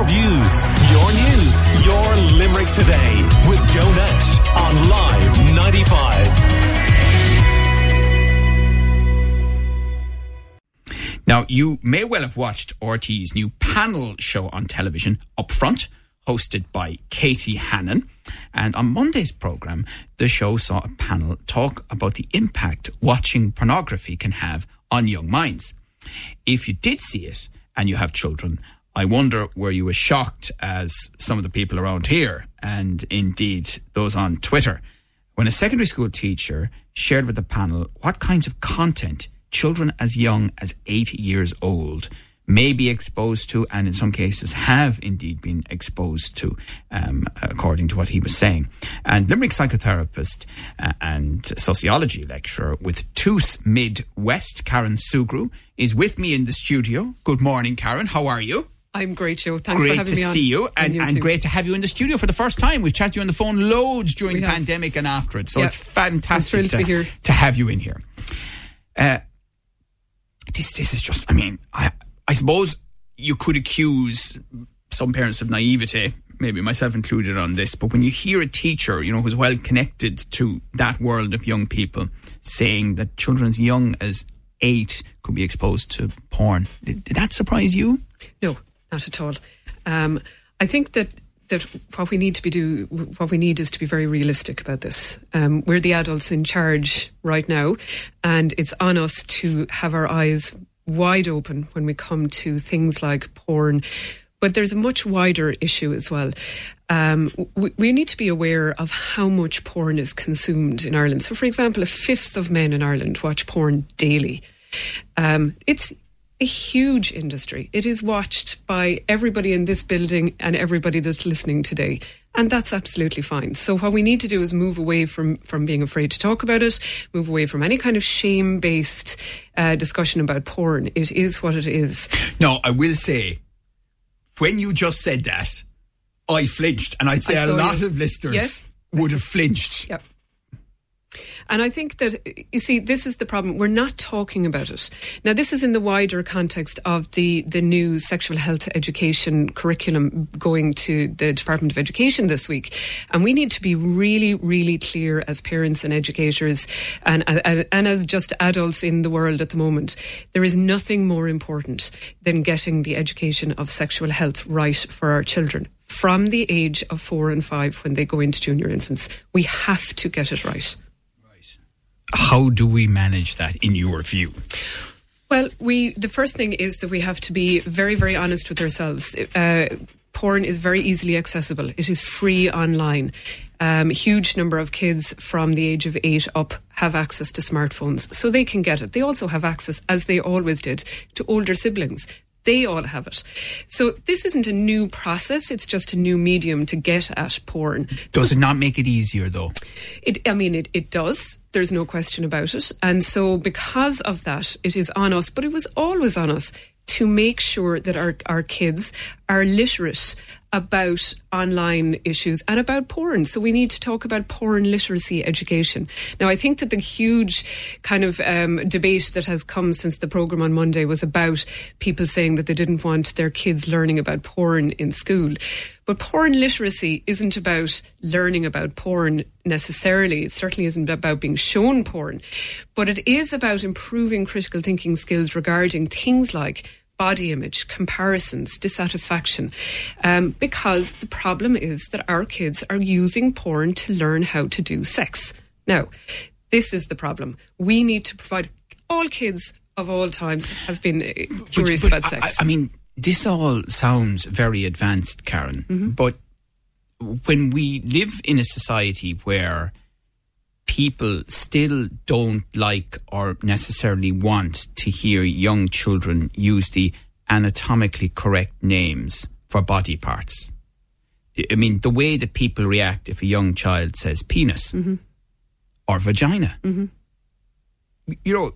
your views, your news, your Limerick today with Joe Nash on Live 95. Now, you may well have watched RTÉ's new panel show on television, Up Front, hosted by Katie Hannon. And on Monday's programme, the show saw a panel talk about the impact watching pornography can have on young minds. If you did see it and you have children, I wonder were you as shocked as some of the people around here and indeed those on Twitter when a secondary school teacher shared with the panel what kinds of content children as young as eight years old may be exposed to and in some cases have indeed been exposed to, um, according to what he was saying. And Limerick psychotherapist uh, and sociology lecturer with TUS Mid West, Karen Sugrue, is with me in the studio. Good morning, Karen. How are you? I'm great, Joe. Thanks great for having to me on. see you and, you and great to have you in the studio for the first time. We've chatted to you on the phone loads during We the have. pandemic and after it, so Yeah. it's fantastic to be here. to have you in here. Uh, this this is just. I mean, I I suppose you could accuse some parents of naivety, maybe myself included on this. But when you hear a teacher, you know, who's well connected to that world of young people, saying that children as young as eight could be exposed to porn, did, did that surprise you? No, not at all. Um, I think that that what we need to be do what we need is to be very realistic about this. Um, we're the adults in charge right now, and it's on us to have our eyes wide open when we come to things like porn. But there's a much wider issue as well. Um, we, we need to be aware of how much porn is consumed in Ireland. So, for example, a fifth of men in Ireland watch porn daily. Um, it's a huge industry. It is watched by everybody in this building and everybody that's listening today. And that's absolutely fine. So what we need to do is move away from, from being afraid to talk about it, move away from any kind of shame based uh, discussion about porn. It is what it is. No, I will say, when you just said that, I flinched, and I'd say I a lot you. of listeners Yes. would have flinched. Yep. And I think that, you see, this is the problem. We're not talking about it. Now, this is in the wider context of the, the new sexual health education curriculum going to the Department of Education this week. And we need to be really, really clear as parents and educators and, and, and as just adults in the world at the moment. There is nothing more important than getting the education of sexual health right for our children from the age of four and five when they go into junior infants. We have to get it right. How do we manage that, in your view? Well, we the first thing is that we have to be very, very honest with ourselves. Uh, porn is very easily accessible. It is free online. Um, huge number of kids from the age of eight up have access to smartphones, so they can get it. They also have access, as they always did, to older siblings. They all have it. So this isn't a new process. It's just a new medium to get at porn. Does it not make it easier, though? It, I mean, it, it does. There's no question about it. And so, because of that, it is on us, but it was always on us to make sure that our, our kids are literate about online issues and about porn. So we need to talk about porn literacy education. Now, I think that the huge kind of um, debate that has come since the program on Monday was about people saying that they didn't want their kids learning about porn in school. But porn literacy isn't about learning about porn necessarily. It certainly isn't about being shown porn. But it is about improving critical thinking skills regarding things like body image, comparisons, dissatisfaction. Um, because the problem is that our kids are using porn to learn how to do sex. Now, this is the problem. We need to provide all kids of all times have been uh, curious But- about sex. I, I mean, this all sounds very advanced, Karen, Mm-hmm. but when we live in a society where people still don't like or necessarily want to hear young children use the anatomically correct names for body parts. I- mean, the way that people react if a young child says penis or vagina. You know,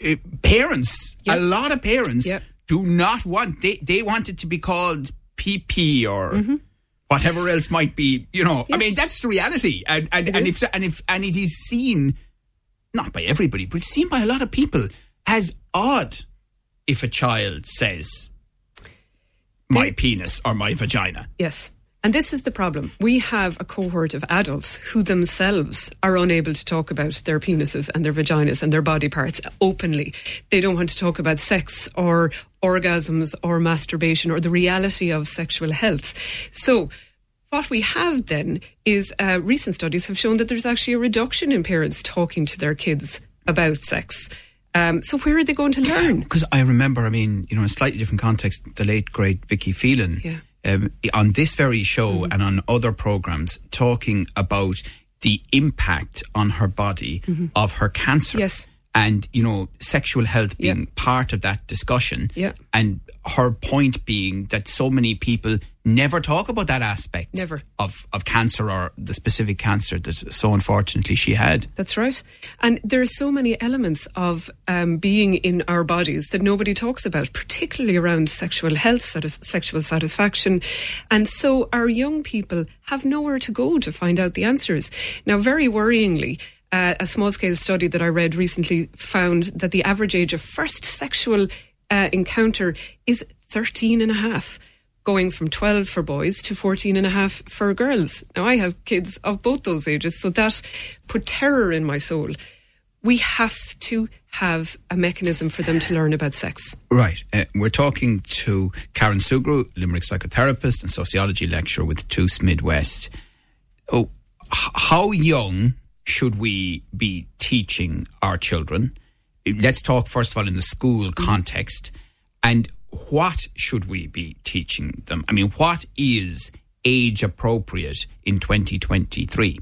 eh, parents, Yep. a lot of parents Yep. do not want, they, they want it to be called PP or Mm-hmm. Whatever else might be, you know. I mean, that's the reality. And, and, and, is. if, and, if, and it is seen, not by everybody, but it's seen by a lot of people as odd if a child says my penis or my vagina. Yes. And this is the problem. We have a cohort of adults who themselves are unable to talk about their penises and their vaginas and their body parts openly. They don't want to talk about sex or orgasms or masturbation or the reality of sexual health. So, what we have then is uh, recent studies have shown that there's actually a reduction in parents talking to their kids about sex. Um, so where are they going to learn? Because I remember, I mean, you know, in a slightly different context, the late great Vicky Phelan Yeah. um, on this very show and on other programs talking about the impact on her body of her cancer. Yes. And, you know, sexual health being part of that discussion. Yeah. And her point being that so many people never talk about that aspect Never. of, of cancer or the specific cancer that so unfortunately she had. That's right. And there are so many elements of um, being in our bodies that nobody talks about, particularly around sexual health, satis- sexual satisfaction. And so our young people have nowhere to go to find out the answers. Now, very worryingly, uh, a small scale study that I read recently found that the average age of first sexual uh, encounter is 13 and a half going from 12 for boys to 14 and a half for girls. Now, I have kids of both those ages, so that put terror in my soul. We have to have a mechanism for them to learn about sex. Right. Uh, we're talking to Karen Sugrue, Limerick psychotherapist and sociology lecturer with TUS Midwest. Oh, h- how young should we be teaching our children? Let's talk first of all in the school mm-hmm. context. And what should we be teaching them? I mean, what is age appropriate in 2023?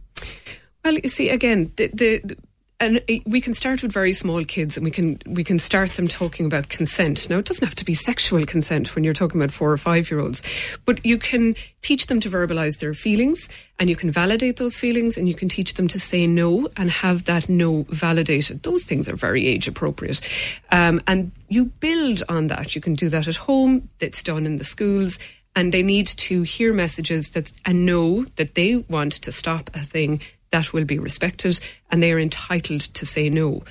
Well, you see, again, the, the and we can start with very small kids, and we can we can start them talking about consent. Now, it doesn't have to be sexual consent when you're talking about four or five year olds, but you can teach them to verbalize their feelings, and you can validate those feelings, and you can teach them to say no and have that no validated. Those things are very age appropriate, um, and you build on that. You can do that at home. That's done in the schools and they need to hear messages that and know that they want to stop a thing that will be respected and they are entitled to say no.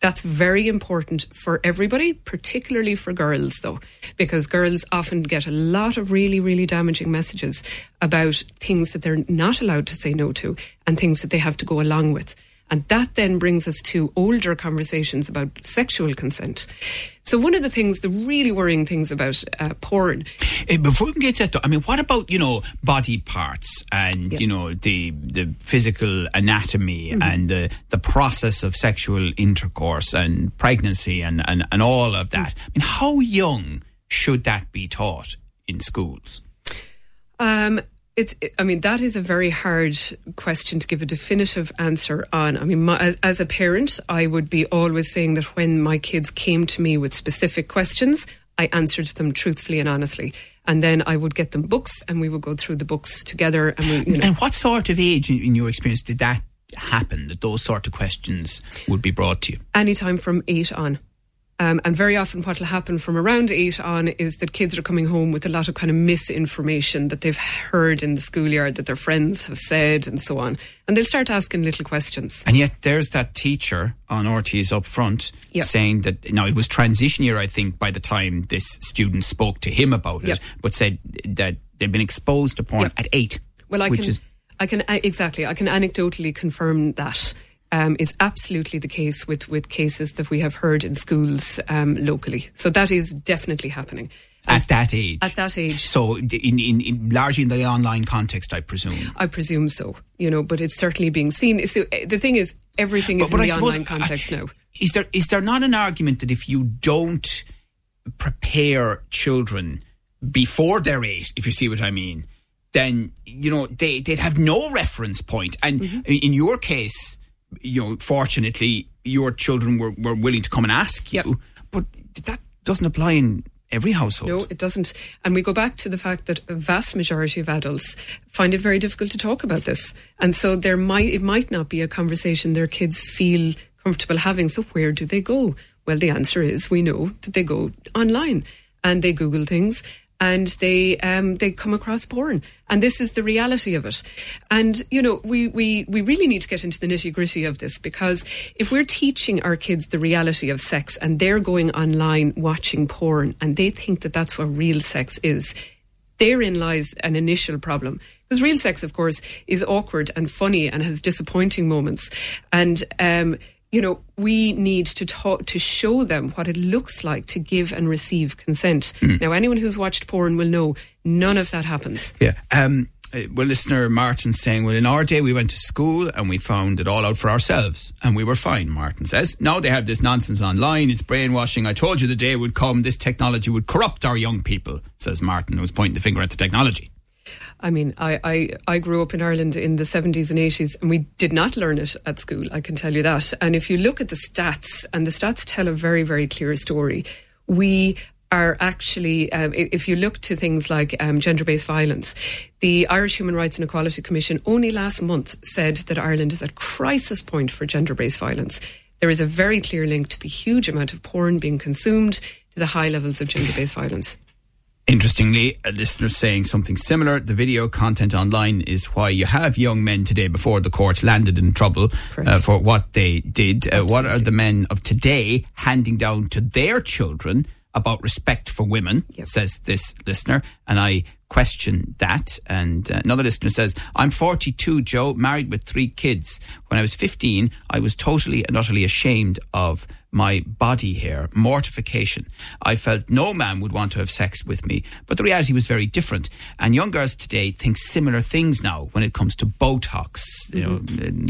That's very important for everybody, particularly for girls, though, because girls often get a lot of really, really damaging messages about things that they're not allowed to say no to and things that they have to go along with. And that then brings us to older conversations about sexual consent. So, one of the things, the really worrying things about uh, porn Eh, Before we can get to that, though, I mean, what about you know body parts and you know the the physical anatomy Mm-hmm. and the the process of sexual intercourse and pregnancy and and, and all of that? I mean, how young should that be taught in schools? Um, it's. I mean, that is a very hard question to give a definitive answer on. I mean, my, as, as a parent, I would be always saying that when my kids came to me with specific questions, I answered them truthfully and honestly, and then I would get them books, and we would go through the books together, and we, you know, And what sort of age, in, your experience, did that happen? That those sort of questions would be brought to you? anytime from eight on. Um, and very often, what will happen from around eight on is that kids are coming home with a lot of kind of misinformation that they've heard in the schoolyard that their friends have said and so on. And they'll start asking little questions. And yet, there's that teacher on RTÉ's up front Yeah. saying that now it was transition year, I think, by the time this student spoke to him about it, Yeah. but said that they've been exposed to porn Yeah. at eight. Well, I which can, is I can exactly, I can anecdotally confirm that. Um, is absolutely the case with, with cases that we have heard in schools um, locally. So that is definitely happening. at that age. At that age. So, in, in, in largely in the online context, I presume. I presume so, you know, but it's certainly being seen. So uh, the thing is, everything is in the online context I- now. Is there is there not an argument that if you don't prepare children before they're eight, if you see what I mean, then you know they they'd have no reference point. And Mm-hmm. in your case, you know, fortunately, your children were, were willing to come and ask you, Yep. but that doesn't apply in every household. No, it doesn't. And we go back to the fact that a vast majority of adults find it very difficult to talk about this. And so there might it might not be a conversation their kids feel comfortable having. So where do they go? Well, the answer is we know that they go online and they Google things and they um, they come across porn. And this is the reality of it. And you know, we we we really need to get into the nitty gritty of this because if we're teaching our kids the reality of sex and they're going online watching porn and they think that that's what real sex is, Therein lies an initial problem. Because real sex, of course, is awkward and funny and has disappointing moments. And, um, you know, we need to talk to show them what it looks like to give and receive consent. Now, anyone who's watched porn will know none of that happens. Yeah. Um, uh, well, listener Martin saying, well, in our day we went to school and we found it all out for ourselves and we were fine, Martin says. Now they have this nonsense online. It's brainwashing. I told you the day would come. This technology would corrupt our young people, says Martin, who's pointing the finger at the technology. I mean, I, I, I grew up in Ireland in the 70s and 80s, and we did not learn it at school, I can tell you that. And if you look at the stats, and the stats tell a very, very clear story, we are actually, um, if you look to things like um, gender based violence, the Irish Human Rights and Equality Commission only last month said that Ireland is at crisis point for gender based violence. There is a very clear link to the huge amount of porn being consumed, to the high levels of gender based violence. Interestingly, a listener saying something similar. The video content online is why you have young men today before the courts landed in trouble uh, for what they did. Uh, what are the men of today handing down to their children about respect for women, Yep. says this listener. And I question that. And uh, another listener says, I'm 42, Joe, married with three kids. When I was 15, I was totally and utterly ashamed of my body hair, mortification. I felt no man would want to have sex with me, but the reality was very different. And young girls today think similar things now when it comes to Botox, you know,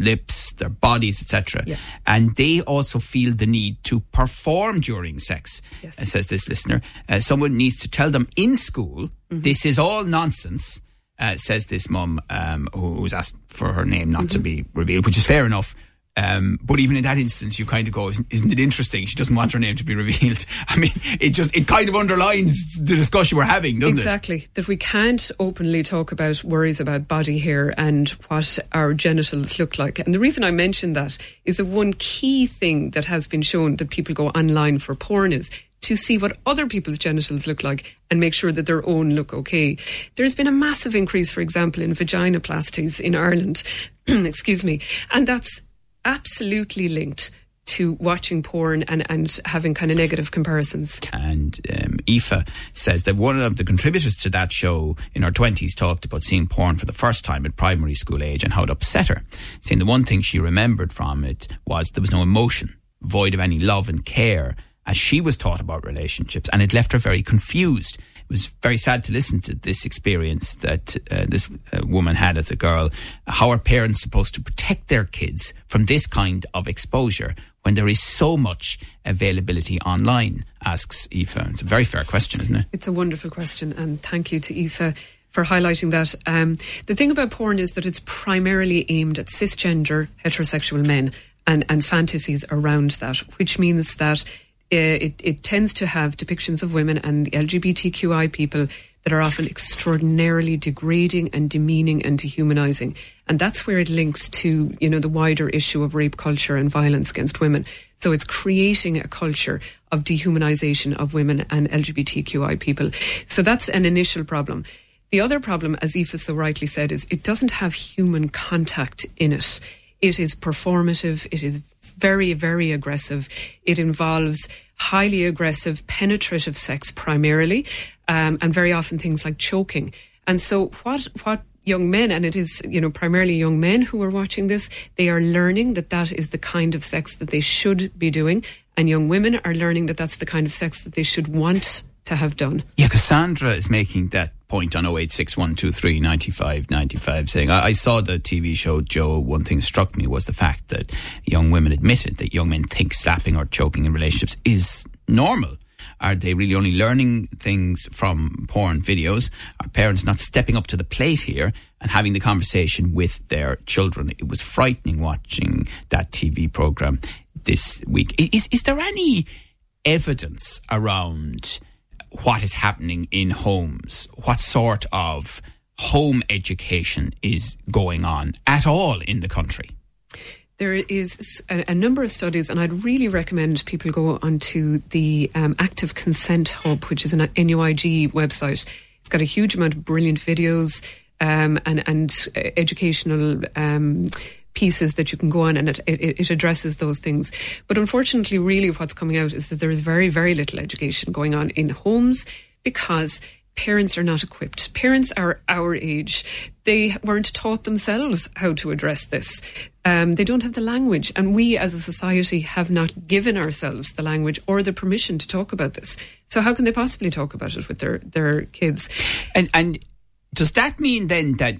lips, their bodies, etc. Yeah. And they also feel the need to perform during sex, Yes. uh, says this listener. Uh, someone needs to tell them in school this is all nonsense. Uh, says this mum um, who was asked for her name not to be revealed, which is fair enough. Um, but even in that instance, you kind of go, isn't, isn't it interesting? She doesn't want her name to be revealed. I mean, it just, it kind of underlines the discussion we're having, doesn't it? exactly that we can't openly talk about worries about body hair and what our genitals look like and the reason i mention that is the one key thing that has been shown that people go online for porn is to see what other people's genitals look like and make sure that their own look okay. There's been a massive increase, for example, in vaginoplasties in Ireland, excuse me, and that's absolutely linked to watching porn and, and having kind of negative comparisons. And um, Aoife says that one of the contributors to that show in her 20s talked about seeing porn for the first time at primary school age and how it upset her. Saying the one thing she remembered from it was there was no emotion, void of any love and care, as she was taught about relationships, and it left her very confused. It was very sad to listen to this experience that uh, this uh, woman had as a girl. How are parents supposed to protect their kids from this kind of exposure when there is so much availability online? Asks Aoife. It's a very fair question, isn't it? It's a wonderful question, and thank you to Aoife for highlighting that. Um, the thing about porn is that it's primarily aimed at cisgender heterosexual men and, and fantasies around that, which means that Uh, it, it tends to have depictions of women and the LGBTQI people that are often extraordinarily degrading and demeaning and dehumanizing. And that's where it links to, you know, the wider issue of rape culture and violence against women. So it's creating a culture of dehumanization of women and LGBTQI people. So that's an initial problem. The other problem, as Aoife so rightly said, is it doesn't have human contact in it. It is performative. It is very, very aggressive. It involves highly aggressive, penetrative sex primarily, um, and very often things like choking. And so, what what young men, and it is you know primarily young men who are watching this, they are learning that that is the kind of sex that they should be doing, and young women are learning that that's the kind of sex that they should want to have done. Yeah, Cassandra is making that point on 086123 95 95 saying, I, I saw the TV show Joe. One thing struck me was the fact that young women admitted that young men think slapping or choking in relationships is normal. Are they really only learning things from porn videos? Are parents not stepping up to the plate here and having the conversation with their children? It was frightening watching that TV program this week. Is, is there any evidence around what is happening in homes? What sort of home education is going on at all in the country? There is a, number of studies, and I'd really recommend people go onto the um, Active Consent Hub, which is an NUIG website. It's got a huge amount of brilliant videos um, and, and uh, educational um, pieces that you can go on, and it, it, it addresses those things. But unfortunately, really, what's coming out is that there is very, very little education going on in homes because parents are not equipped. Parents are our age. They weren't taught themselves how to address this. Um, they don't have the language. And we as a society have not given ourselves the language or the permission to talk about this. So how can they possibly talk about it with their, their kids? And, and does that mean then that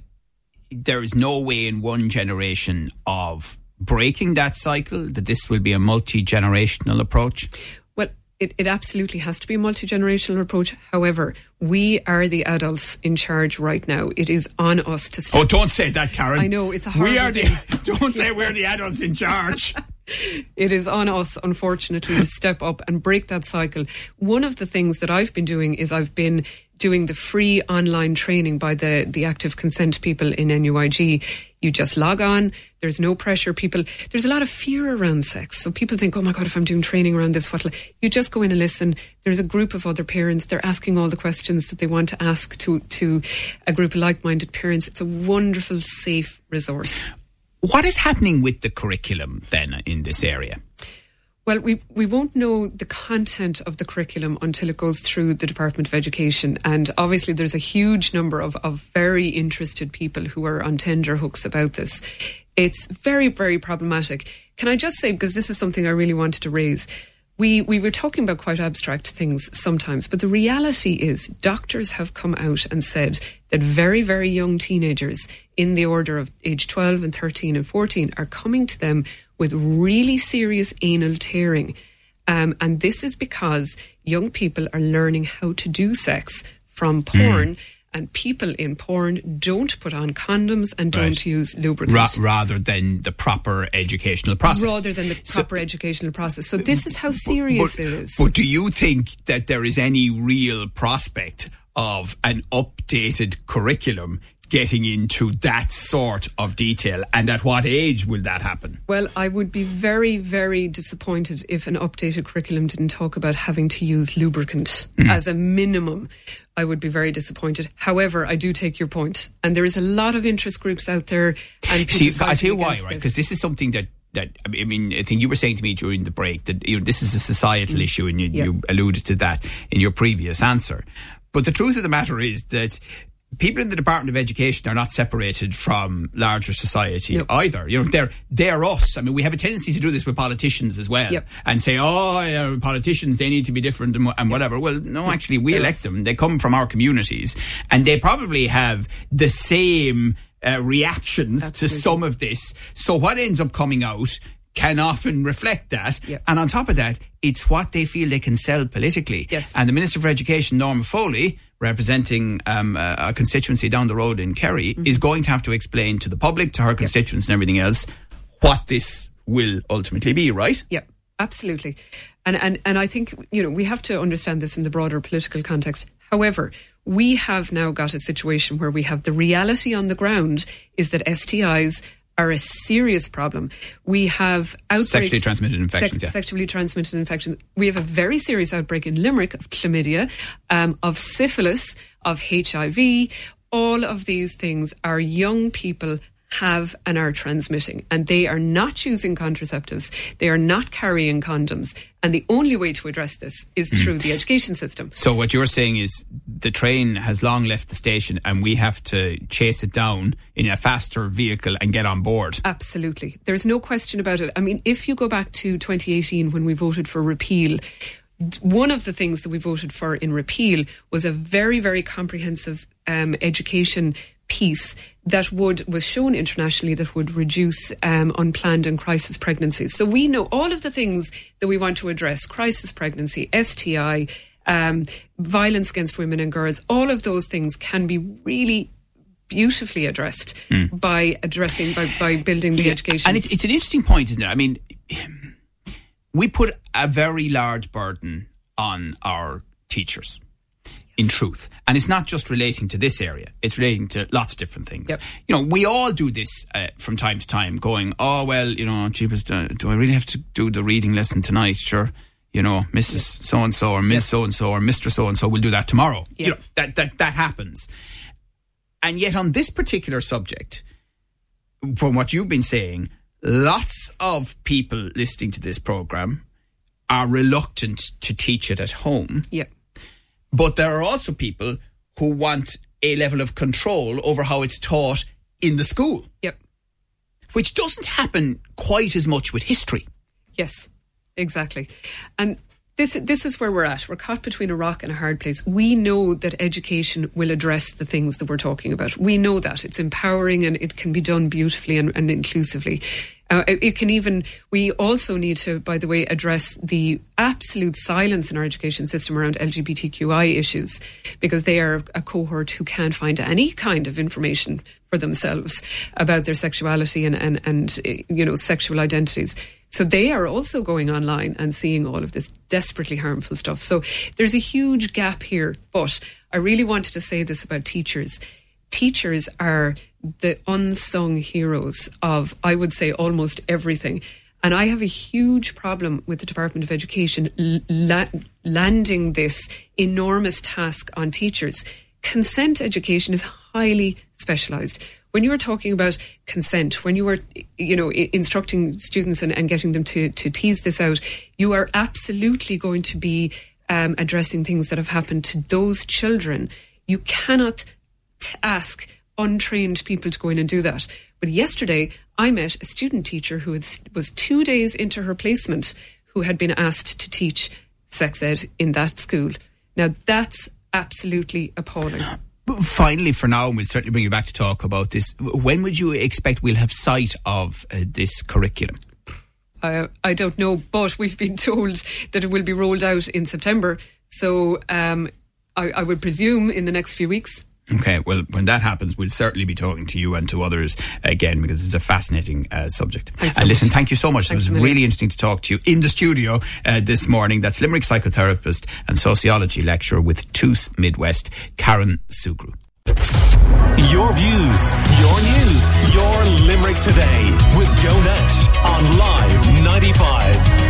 there is no way in one generation of breaking that cycle, that this will be a multi generational approach? Well, it, it absolutely has to be a multi generational approach. However, we are the adults in charge right now. It is on us to step. Oh, don't say that, Karen. I know it's a hard. We are the. Don't say we're the adults in charge. it is on us, unfortunately, to step up and break that cycle. One of the things that I've been doing is I've been doing the free online training by the, the active consent people in NUIG. You just log on. There's no pressure. People, there's a lot of fear around sex. So people think, oh my God, if I'm doing training around this, what? You just go in and listen. There's a group of other parents. They're asking all the questions that they want to ask to, to a group of like-minded parents. It's a wonderful, safe resource. What is happening with the curriculum then in this area? Well, we, we won't know the content of the curriculum until it goes through the Department of Education. And obviously, there's a huge number of, of very interested people who are on tender hooks about this. It's very, very problematic. Can I just say, because this is something I really wanted to raise, we, we were talking about quite abstract things sometimes, but the reality is doctors have come out and said that very, very young teenagers in the order of age 12 and 13 and 14 are coming to them with really serious anal tearing. Um, and this is because young people are learning how to do sex from porn. And people in porn don't put on condoms and don't Right. use lubricant Ra- rather than the proper educational process. rather than the So- proper educational process. So this is how serious but, it is. But do you think that there is any real prospect of an updated curriculum getting into that sort of detail? And at what age will that happen? well, I would be very, very disappointed if an updated curriculum didn't talk about having to use lubricant Mm. as a minimum. I would be very disappointed. However, I do take your point, and there is a lot of interest groups out there. And See, I tell you why, right? Because this is something that that I mean, I think you were saying to me during the break that you know, this is a societal issue, and you, Mm. Yeah. you alluded to that in your previous answer. But the truth of the matter is that. People in the Department of Education are not separated from larger society No. either. You know, they're they're us. I mean, we have a tendency to do this with politicians as well, Yep. and say, "Oh, yeah, politicians they need to be different and, and whatever." Well, no, actually, we elect them. They come from our communities, and they probably have the same uh, reactions to some of this. So what ends up coming out can often reflect that. Yep. And on top of that, it's what they feel they can sell politically. Yes. And the Minister for Education, Norma Foley, representing um, a, a constituency down the road in Kerry, Mm-hmm. is going to have to explain to the public, to her constituents and everything else, what this will ultimately be, right? Yeah, absolutely. And, and, and I think, you know, we have to understand this in the broader political context. However, we have now got a situation where we have the reality on the ground is that STIs are a serious problem. We have outbreaks. Sexually transmitted infections, yeah. Sexually transmitted infections. We have a very serious outbreak in Limerick of chlamydia, um, of syphilis, of HIV. All of these things are young people have and are transmitting, and they are not using contraceptives. They are not carrying condoms, and the only way to address this is Hmm. through the education system. So what you're saying is the train has long left the station and we have to chase it down in a faster vehicle and get on board. Absolutely. There's no question about it. I mean, if you go back to 2018 when we voted for repeal, one of the things that we voted for in repeal was a very, very comprehensive um, education piece that would was shown internationally that would reduce um, unplanned and crisis pregnancies. So we know all of the things that we want to address: crisis pregnancy, STI, um, violence against women and girls. All of those things can be really beautifully addressed by addressing by, by building the education. And it's, it's an interesting point, isn't it? I mean, we put a very large burden on our teachers. In truth, and it's not just relating to this area; it's relating to lots of different things. Yep. You know, we all do this uh, from time to time. Going, oh well, you know, jeepers, do, do I really have to do the reading lesson tonight? Sure, you know, Mrs. So and So or Miss So and So or Mister So and So will do that tomorrow. You know, that that that happens. And yet, on this particular subject, from what you've been saying, lots of people listening to this program are reluctant to teach it at home. yeah, But there are also people who want a level of control over how it's taught in the school, Yep. which doesn't happen quite as much with history. Yes, exactly. And this this is where we're at. We're caught between a rock and a hard place. We know that education will address the things that we're talking about. We know that it's empowering and it can be done beautifully and, and inclusively. Uh, it, it can even. We also need to, by the way, address the absolute silence in our education system around LGBTQI issues because they are a cohort who can't find any kind of information for themselves about their sexuality and and and eh, you know sexual identities. So they are also going online and seeing all of this desperately harmful stuff. So there's a huge gap here. But I really wanted to say this about teachers. Teachers are the unsung heroes of, I would say, almost everything. And I have a huge problem with the Department of Education la- landing this enormous task on teachers. Consent education is highly specialised. When you are talking about consent, when you are, you know, i- instructing students and, and getting them to, to tease this out, you are absolutely going to be um, addressing things that have happened to those children. You cannot t- ask untrained people to go in and do that. But yesterday, I met a student teacher who had, was two days into her placement who had been asked to teach sex ed in that school. Now, that's absolutely appalling. Finally, for now, and we'll certainly bring you back to talk about this. When would you expect we'll have sight of uh, this curriculum? I, I don't know, but we've been told that it will be rolled out in September. So um, I, I would presume in the next few weeks. Okay, well, when that happens, we'll certainly be talking to you and to others again because it's a fascinating uh, subject. Thanks and so listen, much. thank you so much. Thanks it was really interesting to talk to you in the studio uh, this morning. That's Limerick psychotherapist and sociology lecturer with TUS Midwest, Karen Sugrue. Your views, your news, your Limerick today with Joe Nash on Live 95.